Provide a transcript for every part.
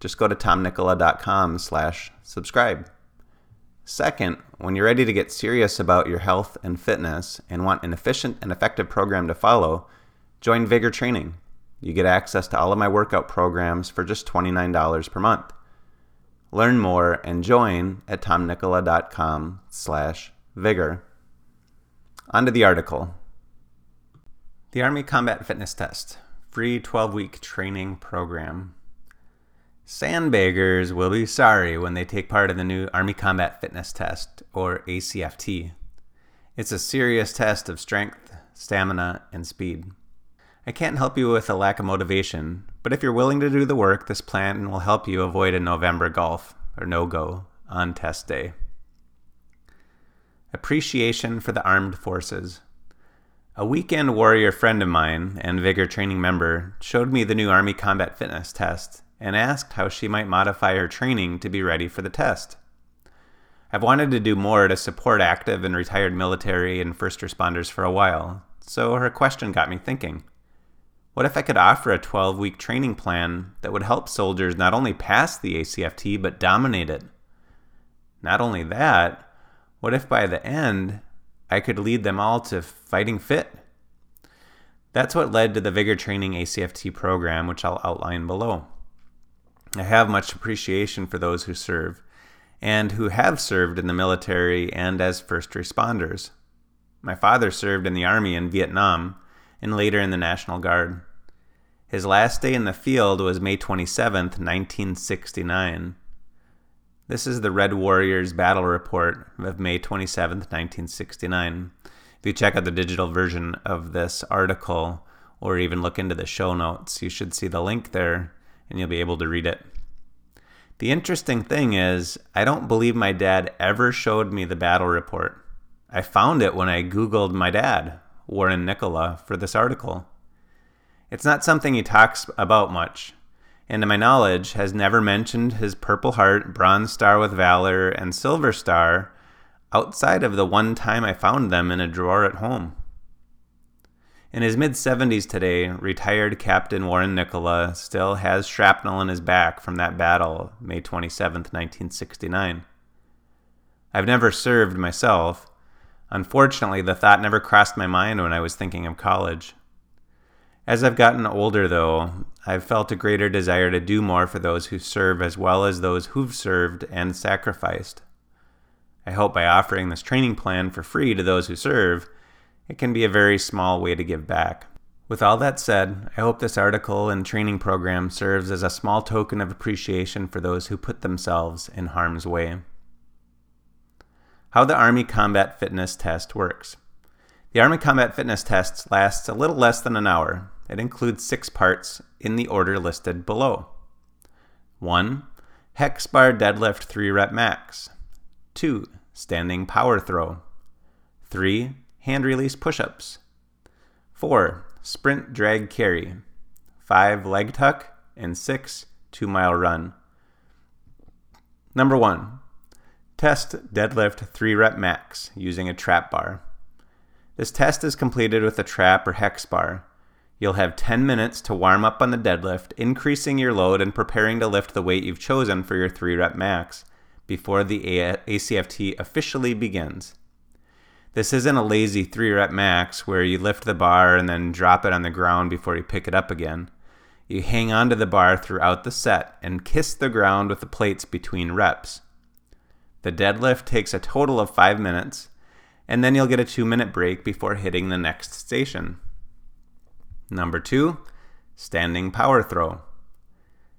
just go to tomnikkola.com slash subscribe. Second, when you're ready to get serious about your health and fitness and want an efficient and effective program to follow, join Vigor Training. You get access to all of my workout programs for just $29 per month. Learn more and join at tomnikkola.com slash vigor. On to the article. The Army Combat Fitness Test, free 12-week training program. Sandbaggers will be sorry when they take part in the new Army Combat Fitness Test, or ACFT. It's a serious test of strength, stamina, and speed. I can't help you with a lack of motivation, but if you're willing to do the work, this plan will help you avoid a November golf, or no go, on test day. Appreciation for the Armed Forces. A weekend warrior friend of mine and Vigor training member showed me the new Army Combat Fitness Test and asked how she might modify her training to be ready for the test. I've wanted to do more to support active and retired military and first responders for a while, so her question got me thinking. What if I could offer a 12 week training plan that would help soldiers not only pass the ACFT but dominate it? Not only that, what if by the end I could lead them all to fighting fit? That's what led to the Vigor Training ACFT program, which I'll outline below. I have much appreciation for those who serve and who have served in the military and as first responders. My father served in the Army in Vietnam and later in the National Guard. His last day in the field was May 27, 1969. This is the Red Warriors Battle Report of May 27, 1969. If you check out the digital version of this article or even look into the show notes, you should see the link there and you'll be able to read it. The interesting thing is, I don't believe my dad ever showed me the battle report. I found it when I Googled my dad, Warren Nikkola, for this article. It's not something he talks about much, and to my knowledge, has never mentioned his Purple Heart, Bronze Star with Valor, and Silver Star outside of the one time I found them in a drawer at home. In his mid 70s today, retired Captain Warren Nikkola still has shrapnel in his back from that battle, May 27, 1969. I've never served myself. Unfortunately, the thought never crossed my mind when I was thinking of college. As I've gotten older, though, I've felt a greater desire to do more for those who serve as well as those who've served and sacrificed. I hope by offering this training plan for free to those who serve, it can be a very small way to give back. With all that said, I hope this article and training program serves as a small token of appreciation for those who put themselves in harm's way. How the Army Combat Fitness Test works. The Army Combat Fitness Test lasts a little less than an hour. It includes six parts in the order listed below 1. Hex bar deadlift 3 rep max. 2. Standing power throw. 3 hand release push ups. 4. Sprint drag carry. 5. Leg tuck. And 6. 2 mile run. Number 1. Test deadlift 3 rep max using a trap bar. This test is completed with a trap or hex bar. You'll have 10 minutes to warm up on the deadlift, increasing your load and preparing to lift the weight you've chosen for your 3 rep max before the ACFT officially begins. This isn't a lazy three rep max where you lift the bar and then drop it on the ground before you pick it up again. You hang onto the bar throughout the set and kiss the ground with the plates between reps. The deadlift takes a total of five minutes, and then you'll get a two minute break before hitting the next station. Number two, standing power throw.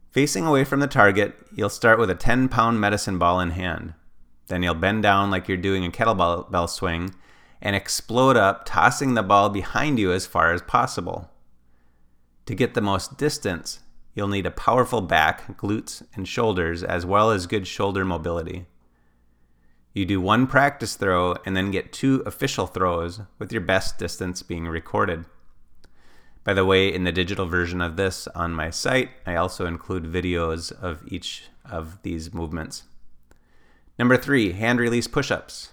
Facing away from the target, you'll start with a 10 pound medicine ball in hand. Then you'll bend down like you're doing a kettlebell swing and explode up, tossing the ball behind you as far as possible. To get the most distance, You'll need a powerful back, glutes, and shoulders, as well as good shoulder mobility. You do one practice throw and then get two official throws, with your best distance being recorded. By the way, in the digital version of this on my site, I also include videos of each of these movements. Number three, hand release push ups.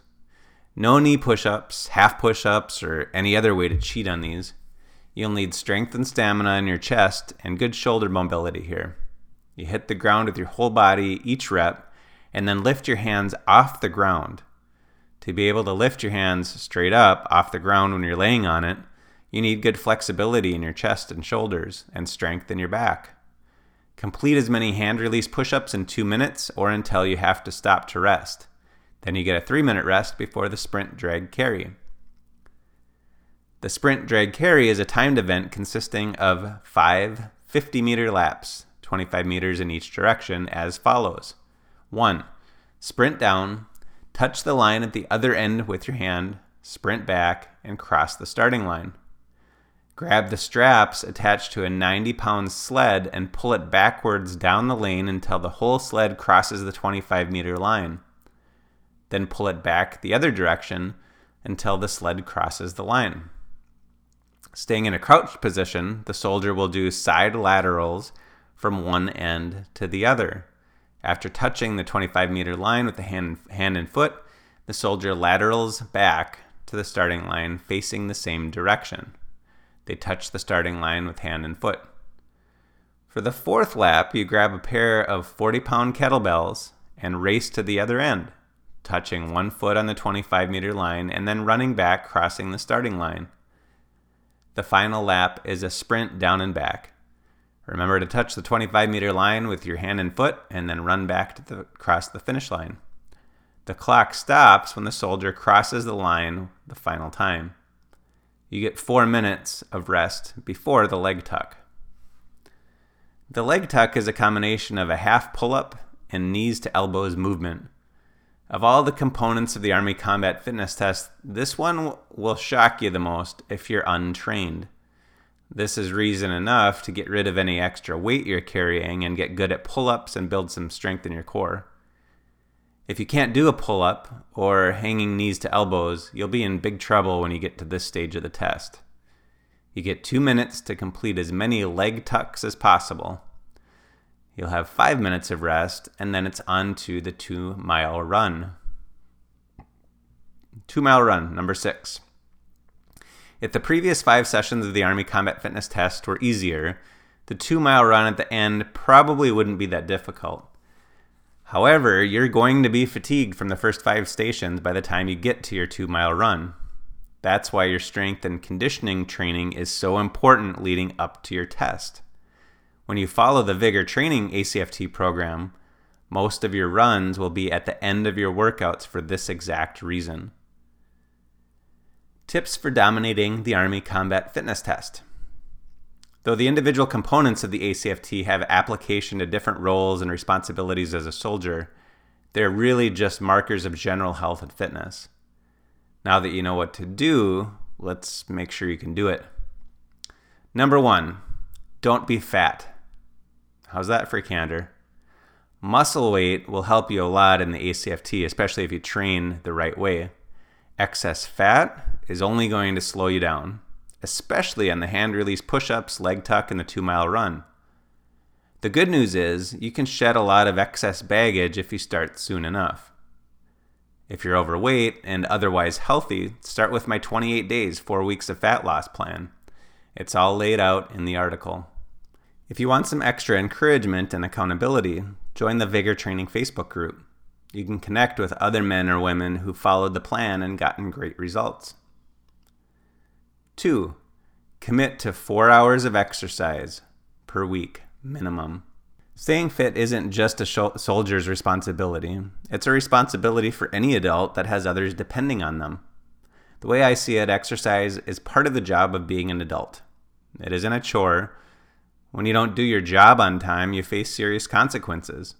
No knee push ups, half push ups, or any other way to cheat on these. You'll need strength and stamina in your chest and good shoulder mobility here. You hit the ground with your whole body each rep, and then lift your hands off the ground. To be able to lift your hands straight up off the ground when you're laying on it, you need good flexibility in your chest and shoulders and strength in your back. Complete as many hand release push ups in two minutes or until you have to stop to rest. Then you get a three minute rest before the sprint drag carry. The sprint drag carry is a timed event consisting of five 50 meter laps, 25 meters in each direction, as follows 1. Sprint down, touch the line at the other end with your hand, sprint back, and cross the starting line. Grab the straps attached to a 90 pound sled and pull it backwards down the lane until the whole sled crosses the 25 meter line. Then pull it back the other direction until the sled crosses the line. Staying in a crouched position, the soldier will do side laterals from one end to the other. After touching the 25 meter line with the hand, hand and foot, the soldier laterals back to the starting line facing the same direction. They touch the starting line with hand and foot. For the fourth lap, you grab a pair of 40 pound kettlebells and race to the other end, touching one foot on the 25 meter line and then running back, crossing the starting line. The final lap is a sprint down and back. Remember to touch the 25 meter line with your hand and foot and then run back to the, cross the finish line. The clock stops when the soldier crosses the line the final time you get four minutes of rest before the leg tuck. The leg tuck is a combination of a half pull up and knees to elbows movement. Of all the components of the Army Combat Fitness Test, this one will shock you the most if you're untrained. This is reason enough to get rid of any extra weight you're carrying and get good at pull ups and build some strength in your core. If you can't do a pull up or hanging knees to elbows, you'll be in big trouble when you get to this stage of the test. You get two minutes to complete as many leg tucks as possible. You'll have five minutes of rest, and then it's on to the two mile run. Two mile run, number six. If the previous five sessions of the Army Combat Fitness Test were easier, the two mile run at the end probably wouldn't be that difficult. However, you're going to be fatigued from the first five stations by the time you get to your two mile run. That's why your strength and conditioning training is so important leading up to your test. When you follow the Vigor Training ACFT program, most of your runs will be at the end of your workouts for this exact reason. Tips for dominating the Army Combat Fitness Test. Though the individual components of the ACFT have application to different roles and responsibilities as a soldier, they're really just markers of general health and fitness. Now that you know what to do, let's make sure you can do it. Number one, don't be fat. How's that for candor? Muscle weight will help you a lot in the ACFT, especially if you train the right way. Excess fat is only going to slow you down especially on the hand release push ups, leg tuck, and the two mile run. The good news is you can shed a lot of excess baggage if you start soon enough. If you're overweight and otherwise healthy, start with my 28 days, 4 weeks of fat loss plan. It's all laid out in the article. If you want some extra encouragement and accountability, join the Vigor Training Facebook group. You can connect with other men or women who followed the plan and gotten great results. Two, commit to four hours of exercise per week minimum. Staying fit isn't just a soldier's responsibility, it's a responsibility for any adult that has others depending on them. The way I see it, exercise is part of the job of being an adult. It isn't a chore. When you don't do your job on time, you face serious consequences.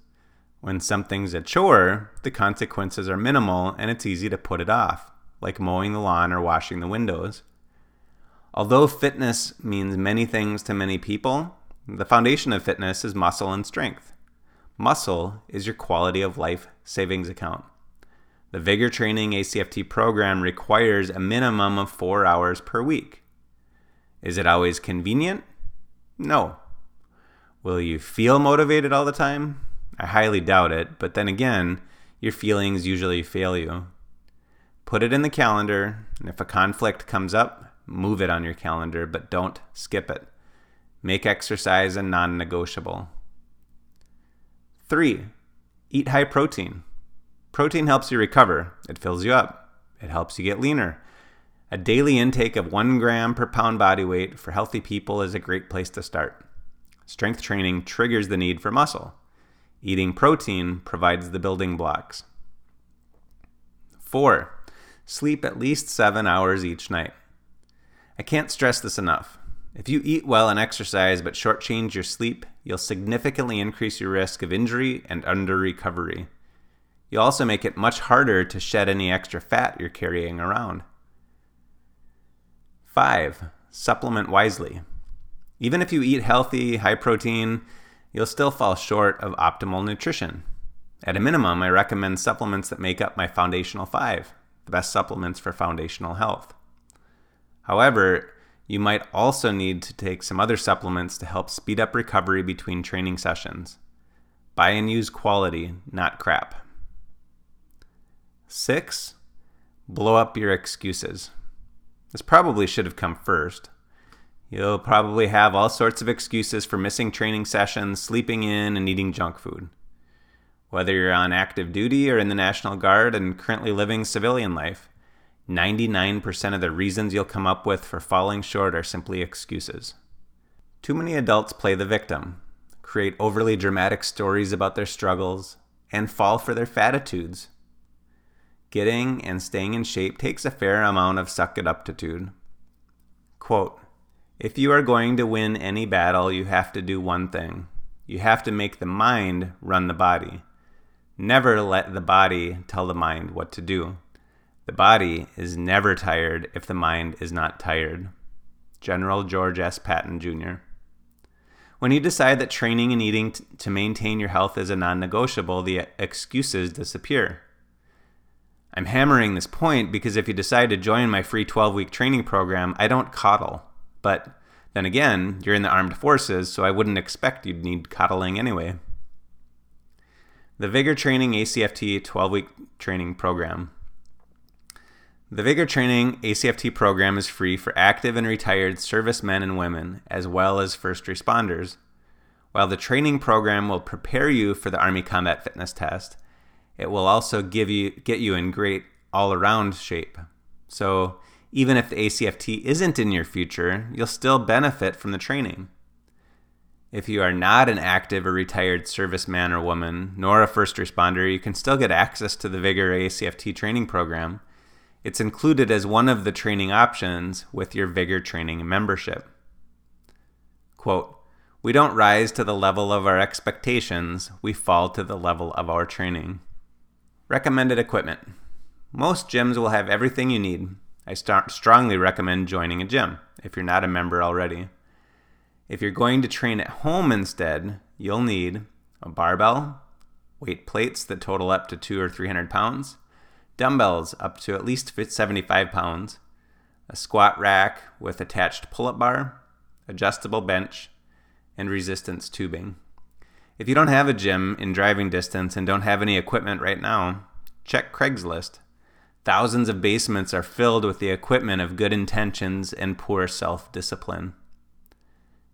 When something's a chore, the consequences are minimal and it's easy to put it off, like mowing the lawn or washing the windows. Although fitness means many things to many people, The foundation of fitness is muscle and strength. Muscle is your quality of life savings account. The Vigor Training ACFT program requires a minimum of four hours per week. Is it always convenient? No. Will you feel motivated all the time? I highly doubt it, but then again, your feelings usually fail you. Put it in the calendar, and if a conflict comes up, move it on your calendar, but don't skip it. Make exercise a non negotiable. Three, eat high protein. Protein helps you recover, it fills you up, it helps you get leaner. A daily intake of one gram per pound body weight for healthy people is a great place to start. Strength training triggers the need for muscle. Eating protein provides the building blocks. 4. Sleep at least 7 hours each night. I can't stress this enough. If you eat well and exercise but shortchange your sleep, you'll significantly increase your risk of injury and under recovery. You'll also make it much harder to shed any extra fat you're carrying around. 5. Supplement wisely. Even if you eat healthy, high protein, you'll still fall short of optimal nutrition. At a minimum, I recommend supplements that make up my foundational five, the best supplements for foundational health. However, you might also need to take some other supplements to help speed up recovery between training sessions. Buy and use quality, not crap. Six, blow up your excuses. This probably should have come first. You'll probably have all sorts of excuses for missing training sessions, sleeping in, and eating junk food. Whether you're on active duty or in the National Guard and currently living civilian life, 99% of the reasons you'll come up with for falling short are simply excuses. Too many adults play the victim, create overly dramatic stories about their struggles, and fall for their fatitudes. Getting and staying in shape takes a fair amount of suck it uptitude. Quote, if you are going to win any battle, you have to do one thing. You have to make the mind run the body. Never let the body tell the mind what to do. The body is never tired if the mind is not tired. General George S. Patton, Jr. When you decide that training and eating t- to maintain your health is a non negotiable, the excuses disappear. I'm hammering this point because if you decide to join my free 12 week training program, I don't coddle. But then again, you're in the armed forces, so I wouldn't expect you'd need coddling anyway. The Vigor Training ACFT 12 week training program. The Vigor Training ACFT program is free for active and retired servicemen and women, as well as first responders. While the training program will prepare you for the Army Combat Fitness Test, it will also give you get you in great all-around shape. So, even if the ACFT isn't in your future, you'll still benefit from the training. If you are not an active or retired serviceman or woman, nor a first responder, you can still get access to the Vigor ACFT training program. It's included as one of the training options with your Vigor training membership. Quote, we don't rise to the level of our expectations, we fall to the level of our training. Recommended equipment. Most gyms will have everything you need, I st- strongly recommend joining a gym if you're not a member already. If you're going to train at home instead, you'll need a barbell, weight plates that total up to two or 300 pounds, dumbbells up to at least 75 pounds, a squat rack with attached pull up bar, adjustable bench, and resistance tubing. If you don't have a gym in driving distance and don't have any equipment right now, check Craigslist. Thousands of basements are filled with the equipment of good intentions and poor self discipline.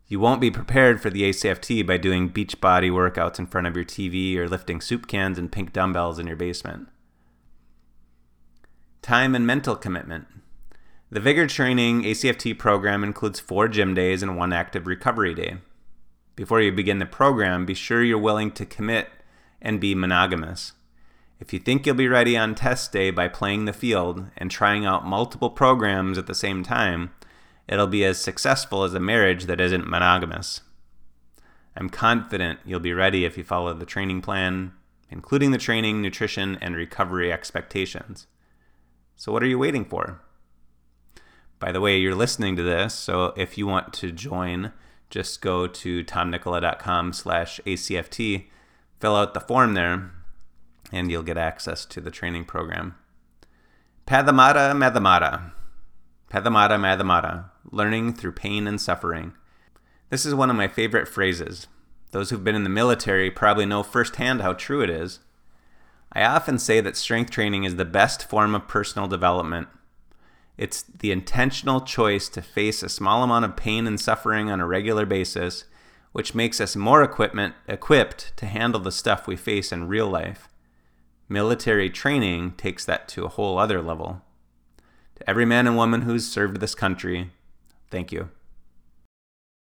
You won't be prepared for the ACFT by doing beach body workouts in front of your TV or lifting soup cans and pink dumbbells in your basement. Time and mental commitment. The Vigor Training ACFT program includes four gym days and one active recovery day. Before you begin the program, be sure you're willing to commit and be monogamous. If you think you'll be ready on test day by playing the field and trying out multiple programs at the same time, it'll be as successful as a marriage that isn't monogamous. I'm confident you'll be ready if you follow the training plan, including the training, nutrition, and recovery expectations. So, what are you waiting for? By the way, you're listening to this, so if you want to join just go to tomnikkola.com slash ACFT, fill out the form there, and you'll get access to the training program. Pathemata mathemata. Pathemata mathemata. Learning through pain and suffering. This is one of my favorite phrases. Those who've been in the military probably know firsthand how true it is. I often say that strength training is the best form of personal development. It's the intentional choice to face a small amount of pain and suffering on a regular basis, which makes us more equipment, equipped to handle the stuff we face in real life. Military training takes that to a whole other level. To every man and woman who's served this country, thank you.